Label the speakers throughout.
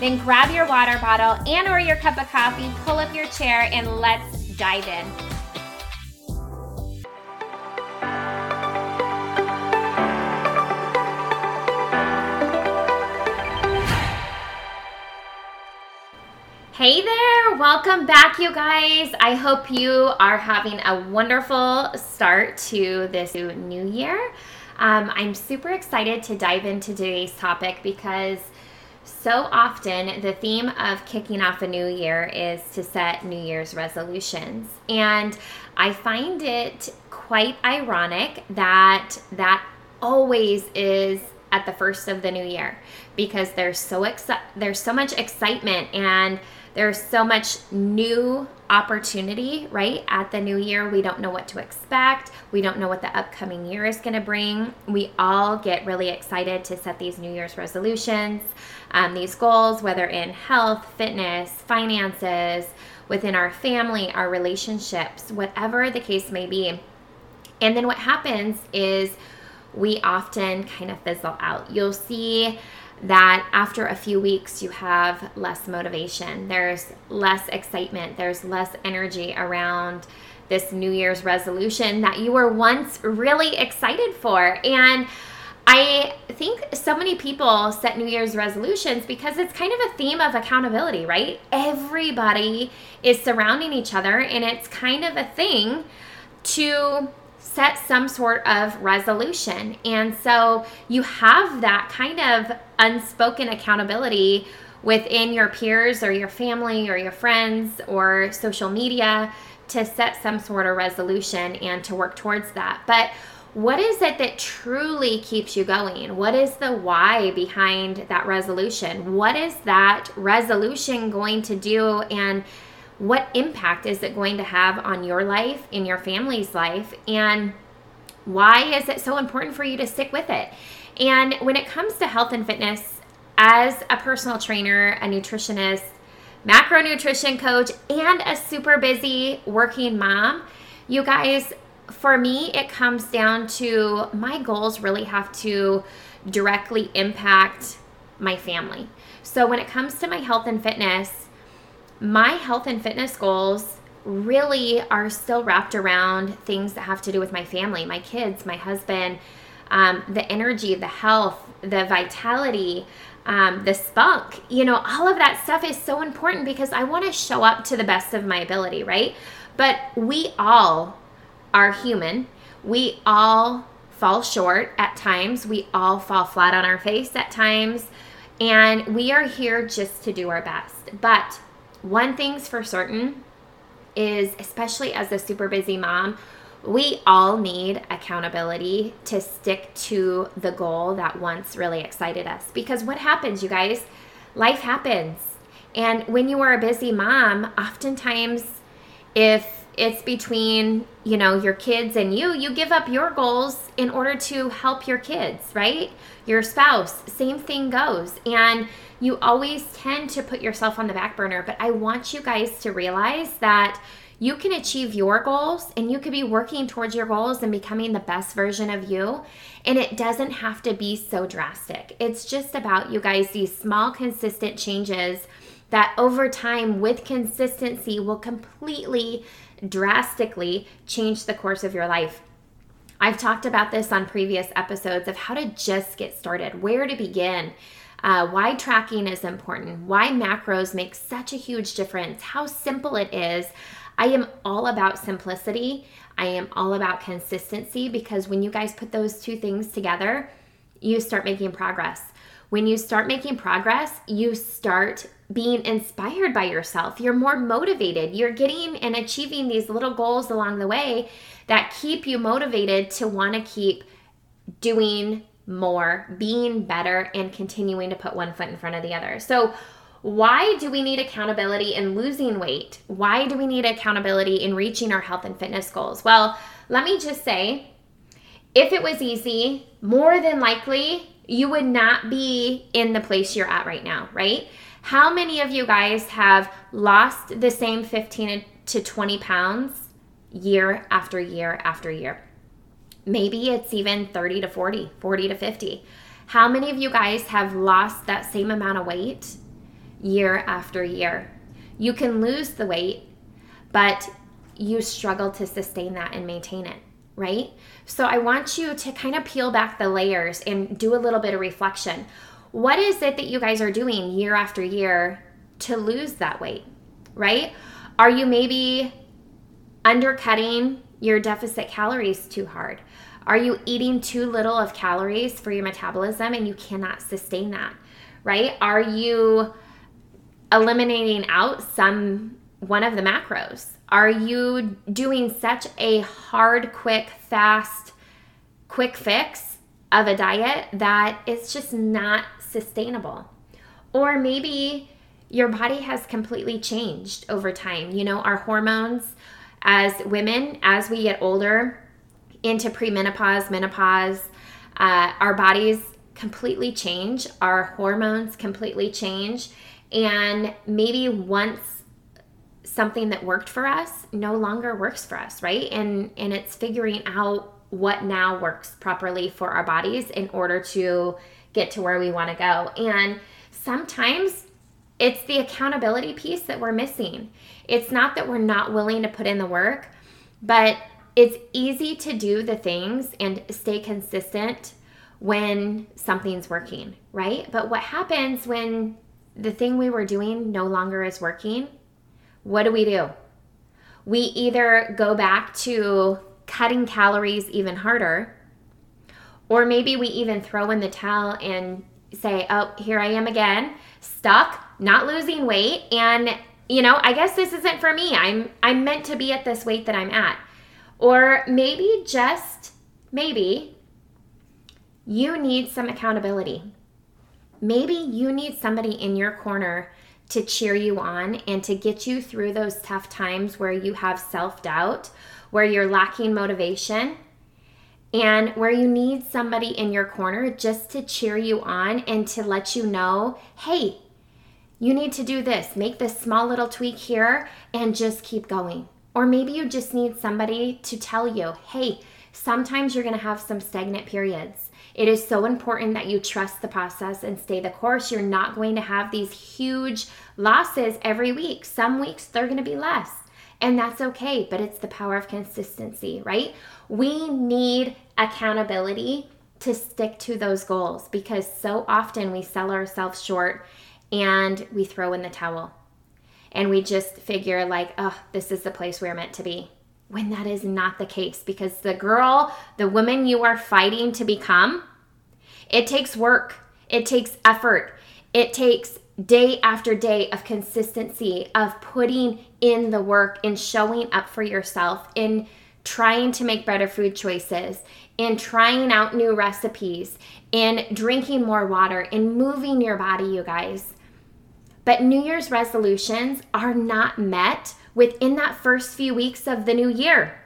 Speaker 1: then grab your water bottle and or your cup of coffee, pull up your chair and let's dive in. Hey there, welcome back, you guys. I hope you are having a wonderful start to this new year. Um, I'm super excited to dive into today's topic because so often, the theme of kicking off a new year is to set New Year's resolutions. And I find it quite ironic that that always is at the first of the new year because there's so exci- there's so much excitement and there's so much new opportunity, right? At the new year, we don't know what to expect. We don't know what the upcoming year is going to bring. We all get really excited to set these New Year's resolutions, um, these goals, whether in health, fitness, finances, within our family, our relationships, whatever the case may be. And then what happens is we often kind of fizzle out. You'll see that after a few weeks you have less motivation, there's less excitement, there's less energy around this New Year's resolution that you were once really excited for. And I think so many people set New Year's resolutions because it's kind of a theme of accountability, right? Everybody is surrounding each other, and it's kind of a thing to set some sort of resolution. And so you have that kind of unspoken accountability within your peers or your family or your friends or social media to set some sort of resolution and to work towards that. But what is it that truly keeps you going? What is the why behind that resolution? What is that resolution going to do? And what impact is it going to have on your life, in your family's life, and why is it so important for you to stick with it? And when it comes to health and fitness, as a personal trainer, a nutritionist, macronutrition coach, and a super busy working mom, you guys, for me, it comes down to my goals really have to directly impact my family. So when it comes to my health and fitness, my health and fitness goals really are still wrapped around things that have to do with my family, my kids, my husband, um, the energy, the health, the vitality, um, the spunk. You know, all of that stuff is so important because I want to show up to the best of my ability, right? But we all are human. We all fall short at times. We all fall flat on our face at times. And we are here just to do our best. But one thing's for certain is, especially as a super busy mom, we all need accountability to stick to the goal that once really excited us. Because what happens, you guys? Life happens. And when you are a busy mom, oftentimes, if it's between, you know, your kids and you, you give up your goals in order to help your kids, right? Your spouse, same thing goes. And you always tend to put yourself on the back burner, but I want you guys to realize that You can achieve your goals and you could be working towards your goals and becoming the best version of you. And it doesn't have to be so drastic. It's just about you guys, these small, consistent changes that over time, with consistency, will completely, drastically change the course of your life. I've talked about this on previous episodes of how to just get started, where to begin. Uh, why tracking is important, why macros make such a huge difference, how simple it is. I am all about simplicity. I am all about consistency because when you guys put those two things together, you start making progress. When you start making progress, you start being inspired by yourself. You're more motivated. You're getting and achieving these little goals along the way that keep you motivated to want to keep doing more, being better, and continuing to put one foot in front of the other. So, why do we need accountability in losing weight? Why do we need accountability in reaching our health and fitness goals? Well, let me just say if it was easy, more than likely you would not be in the place you're at right now, right? How many of you guys have lost the same 15 to 20 pounds year after year after year? Maybe it's even 30 to 40, 40 to 50. How many of you guys have lost that same amount of weight year after year. You can lose the weight, but you struggle to sustain that and maintain it, right? So I want you to kind of peel back the layers and do a little bit of reflection. What is it that you guys are doing year after year to lose that weight, right? Are you maybe undercutting your deficit calories too hard? Are you eating too little of calories for your metabolism and you cannot sustain that, right? Are you eliminating out some one of the macros? Are you doing such a hard, quick, fast, quick fix of a diet that it's just not sustainable? Or maybe your body has completely changed over time. You know, our hormones as women, as we get older into premenopause, menopause, uh, our bodies completely change, our hormones completely change and maybe once something that worked for us no longer works for us right? And and it's figuring out what now works properly for our bodies in order to get to where we want to go. And sometimes it's the accountability piece that we're missing. It's not that we're not willing to put in the work but it's easy to do the things and stay consistent when something's working, right? But what happens when the thing we were doing no longer is working, what do we do? We either go back to cutting calories even harder, or maybe we even throw in the towel and say, oh, here I am again, stuck, not losing weight, and you know, I guess this isn't for me. I'm I'm meant to be at this weight that I'm at. Or maybe just maybe you need some accountability. Maybe you need somebody in your corner to cheer you on and to get you through those tough times where you have self doubt, where you're lacking motivation, and where you need somebody in your corner just to cheer you on and to let you know hey, you need to do this, make this small little tweak here, and just keep going. Or maybe you just need somebody to tell you hey, sometimes you're gonna have some stagnant periods. It is so important that you trust the process and stay the course. You're not going to have these huge losses every week. Some weeks they're going to be less, and that's okay, but it's the power of consistency, right? We need accountability to stick to those goals because so often we sell ourselves short and we throw in the towel and we just figure like oh this is the place we're meant to be when that is not the case because the girl, the woman you are fighting to become, it takes work, it takes effort, it takes day after day of consistency, of putting in the work in showing up for yourself, in trying to make better food choices, in trying out new recipes, in drinking more water, in moving your body, you guys. But New Year's resolutions are not met within that first few weeks of the new year.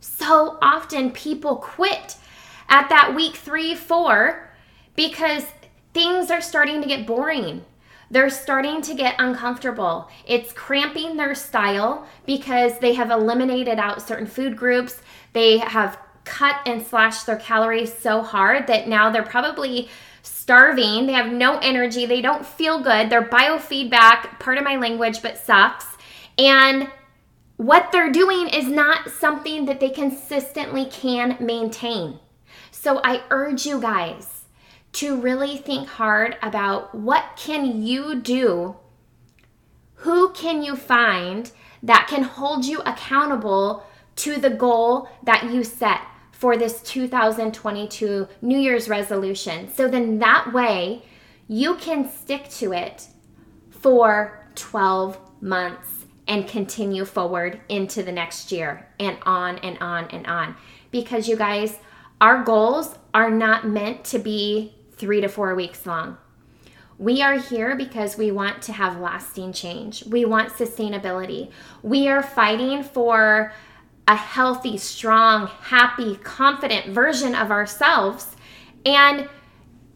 Speaker 1: So often people quit at that week three, four, because things are starting to get boring. they're starting to get uncomfortable. It's cramping their style because they have eliminated out certain food groups. They have cut and slashed their calories so hard that now they're probably starving. They have no energy. They don't feel good. Their biofeedback, part of my language, but sucks. And what they're doing is not something that they consistently can maintain. So I urge you guys to really think hard about what can you do? Who can you find that can hold you accountable to the goal that you set for this 2022 New Year's resolution? So then that way you can stick to it for 12 months and continue forward into the next year and on and on and on. Because you guys, our goals are not meant to be three to four weeks long. We are here because we want to have lasting change. We want sustainability. We are fighting for a healthy, strong, happy, confident version of ourselves. And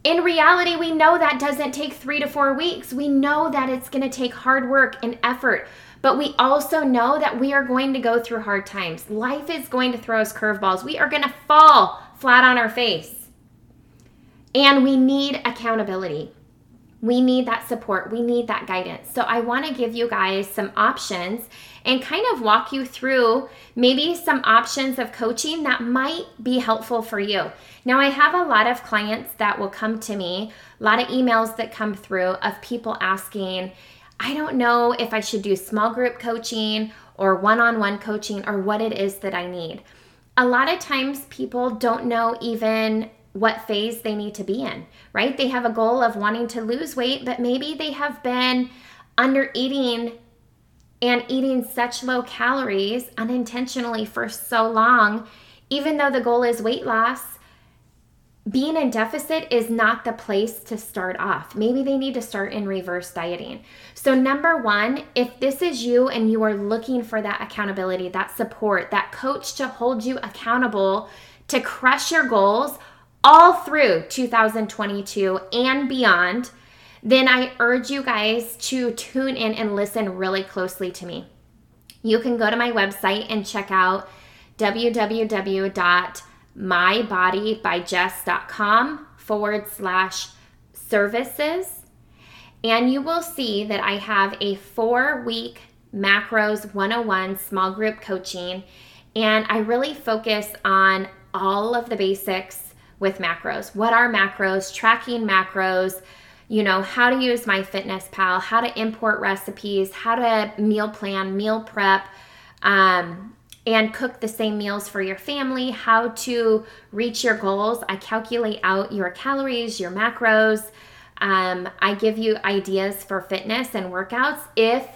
Speaker 1: in reality, we know that doesn't take three to four weeks. We know that it's going to take hard work and effort. But we also know that we are going to go through hard times. Life is going to throw us curveballs. We are going to fall flat on our face. And we need accountability. We need that support. We need that guidance. So, I want to give you guys some options and kind of walk you through maybe some options of coaching that might be helpful for you. Now, I have a lot of clients that will come to me, a lot of emails that come through of people asking, I don't know if I should do small group coaching or one on one coaching or what it is that I need. A lot of times people don't know even what phase they need to be in, right? They have a goal of wanting to lose weight, but maybe they have been under eating and eating such low calories unintentionally for so long, even though the goal is weight loss. Being in deficit is not the place to start off. Maybe they need to start in reverse dieting. So, number one, if this is you and you are looking for that accountability, that support, that coach to hold you accountable to crush your goals, all through 2022 and beyond, then I urge you guys to tune in and listen really closely to me. You can go to my website and check out www.mybodybyjess.com forward slash services. And you will see that I have a four week macros 101 small group coaching. And I really focus on all of the basics with macros. What are macros? Tracking macros, you know, how to use MyFitnessPal, how to import recipes, how to meal plan, meal prep, um, and cook the same meals for your family, how to reach your goals. I calculate out your calories, your macros. Um, I give you ideas for fitness and workouts if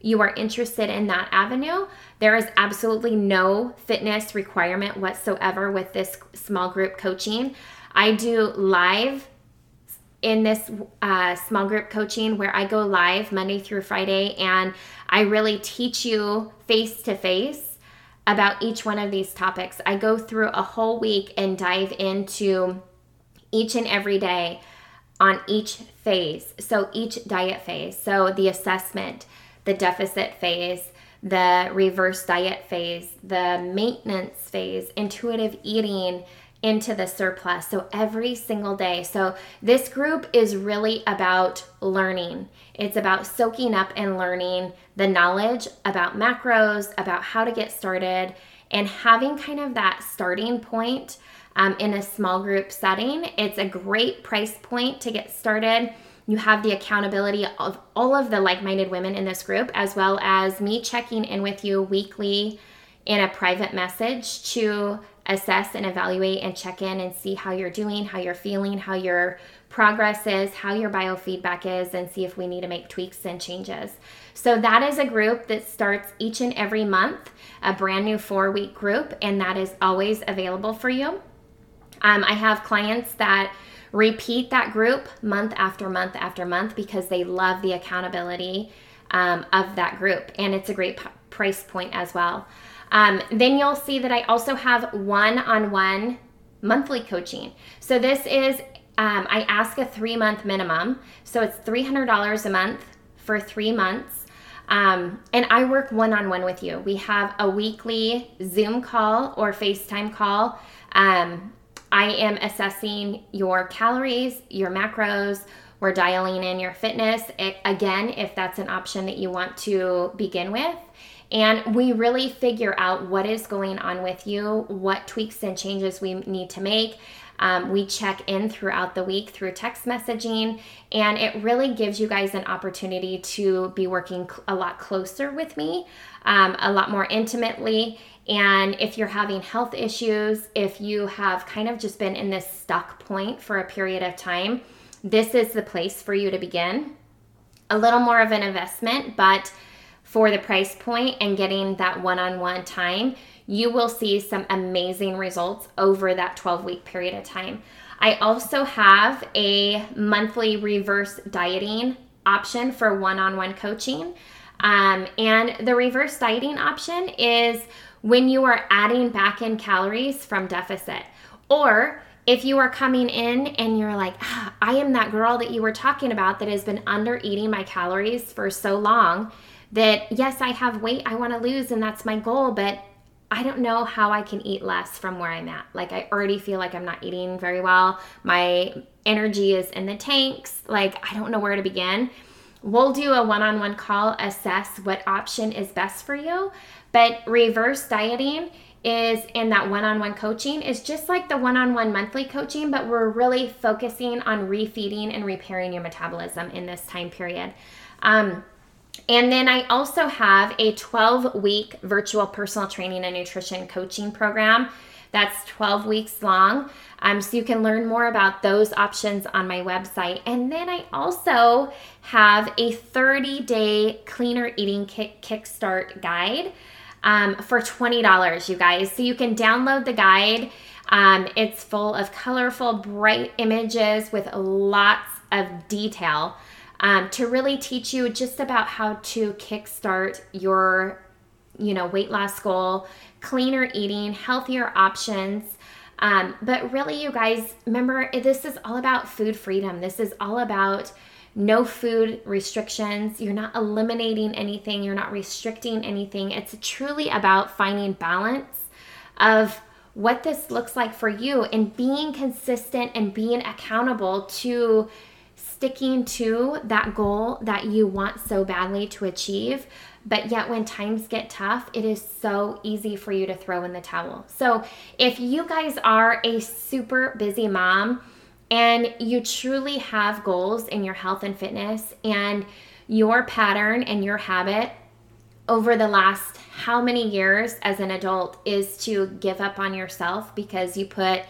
Speaker 1: you are interested in that avenue. There is absolutely no fitness requirement whatsoever with this small group coaching. I do live in this uh, small group coaching where I go live Monday through Friday and I really teach you face to face about each one of these topics. I go through a whole week and dive into each and every day on each phase. So, each diet phase. So, the assessment, the deficit phase, the reverse diet phase, the maintenance phase, intuitive eating into the surplus. So every single day. So this group is really about learning. It's about soaking up and learning the knowledge about macros, about how to get started, and having kind of that starting point um, in a small group setting. It's a great price point to get started. You have the accountability of all of the like minded women in this group, as well as me checking in with you weekly in a private message to assess and evaluate and check in and see how you're doing, how you're feeling, how your progress is, how your biofeedback is, and see if we need to make tweaks and changes. So, that is a group that starts each and every month, a brand new four week group, and that is always available for you. Um, I have clients that Repeat that group month after month after month because they love the accountability um, of that group. And it's a great p- price point as well. Um, then you'll see that I also have one on one monthly coaching. So this is um, I ask a three month minimum. So it's $300 a month for three months. Um, and I work one on one with you. We have a weekly Zoom call or FaceTime call. Um, I am assessing your calories, your macros. We're dialing in your fitness. It, again, if that's an option that you want to begin with. And we really figure out what is going on with you, what tweaks and changes we need to make. Um, we check in throughout the week through text messaging, and it really gives you guys an opportunity to be working a lot closer with me, um, a lot more intimately. And if you're having health issues, if you have kind of just been in this stuck point for a period of time, this is the place for you to begin. A little more of an investment, but for the price point and getting that one on one time, you will see some amazing results over that 12 week period of time. I also have a monthly reverse dieting option for one on one coaching. Um, and the reverse dieting option is when you are adding back in calories from deficit. Or if you are coming in and you're like, ah, I am that girl that you were talking about that has been under eating my calories for so long that yes, I have weight I want to lose and that's my goal, but I don't know how I can eat less from where I'm at. Like, I already feel like I'm not eating very well. My energy is in the tanks. Like, I don't know where to begin. We'll do a one on one call, assess what option is best for you. But reverse dieting is in that one on one coaching is just like the one on one monthly coaching, but we're really focusing on refeeding and repairing your metabolism in this time period. Um, and then I also have a 12 week virtual personal training and nutrition coaching program that's 12 weeks long. Um, so you can learn more about those options on my website. And then I also have a 30 day cleaner eating kick kickstart guide um, for $20, you guys. So you can download the guide. Um, it's full of colorful, bright images with lots of detail um, to really teach you just about how to kickstart your, you know, weight loss goal, cleaner eating, healthier options. Um, but really, you guys, remember, this is all about food freedom. This is all about no food restrictions. You're not eliminating anything, you're not restricting anything. It's truly about finding balance of what this looks like for you and being consistent and being accountable to sticking to that goal that you want so badly to achieve. But yet, when times get tough, it is so easy for you to throw in the towel. So, if you guys are a super busy mom and you truly have goals in your health and fitness, and your pattern and your habit over the last how many years as an adult is to give up on yourself because you put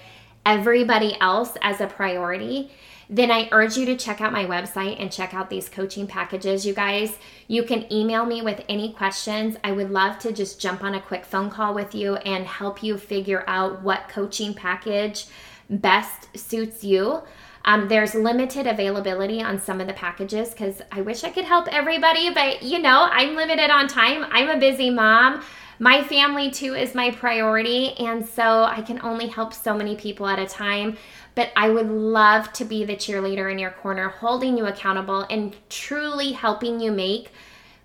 Speaker 1: everybody else as a priority then I urge you to check out my website and check out these coaching packages, you guys. You can email me with any questions. I would love to just jump on a quick phone call with you and help you figure out what coaching package best suits you. Um, there's limited availability on some of the packages because I wish I could help everybody, but you know, I'm limited on time. I'm a busy mom. My family, too, is my priority, and so I can only help so many people at a time but I would love to be the cheerleader in your corner, holding you accountable and truly helping you make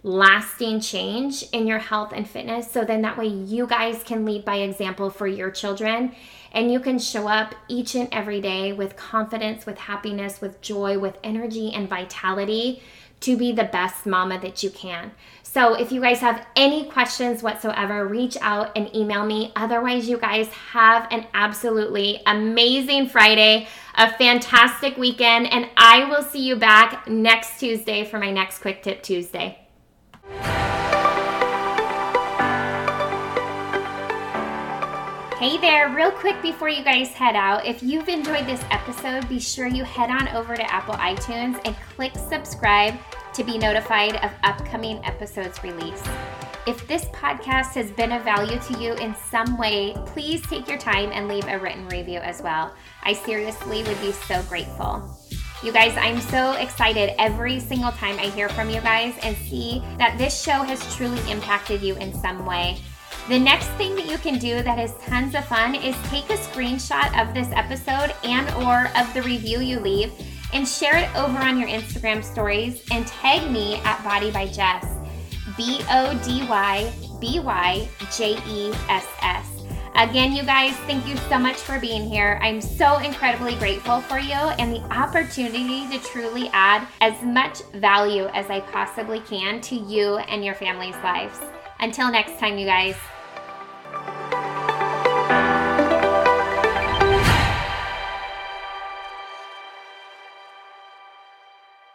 Speaker 1: lasting change in your health and fitness. So then that way you guys can lead by example for your children and you can show up each and every day with confidence, with happiness, with joy, with energy and vitality to be the best mama that you can. So if you guys have any questions whatsoever, reach out and email me. Otherwise, you guys have an absolutely amazing Friday, a fantastic weekend, and I will see you back next Tuesday for my next Quick Tip Tuesday. Hey there, real quick before you guys head out, if you've enjoyed this episode, be sure you head on over to Apple iTunes and click subscribe to be notified of upcoming episodes release. If this podcast has been of value to you in some way, please take your time and leave a written review as well. I seriously would be so grateful. You guys, I'm so excited every single time I hear from you guys and see that this show has truly impacted you in some way. The next thing that you can do that is tons of fun is take a screenshot of this episode and or of the review you leave and share it over on your Instagram stories and tag me at Body by Jess. B O D Y B Y J E S S. Again, you guys, thank you so much for being here. I'm so incredibly grateful for you and the opportunity to truly add as much value as I possibly can to you and your family's lives. Until next time, you guys.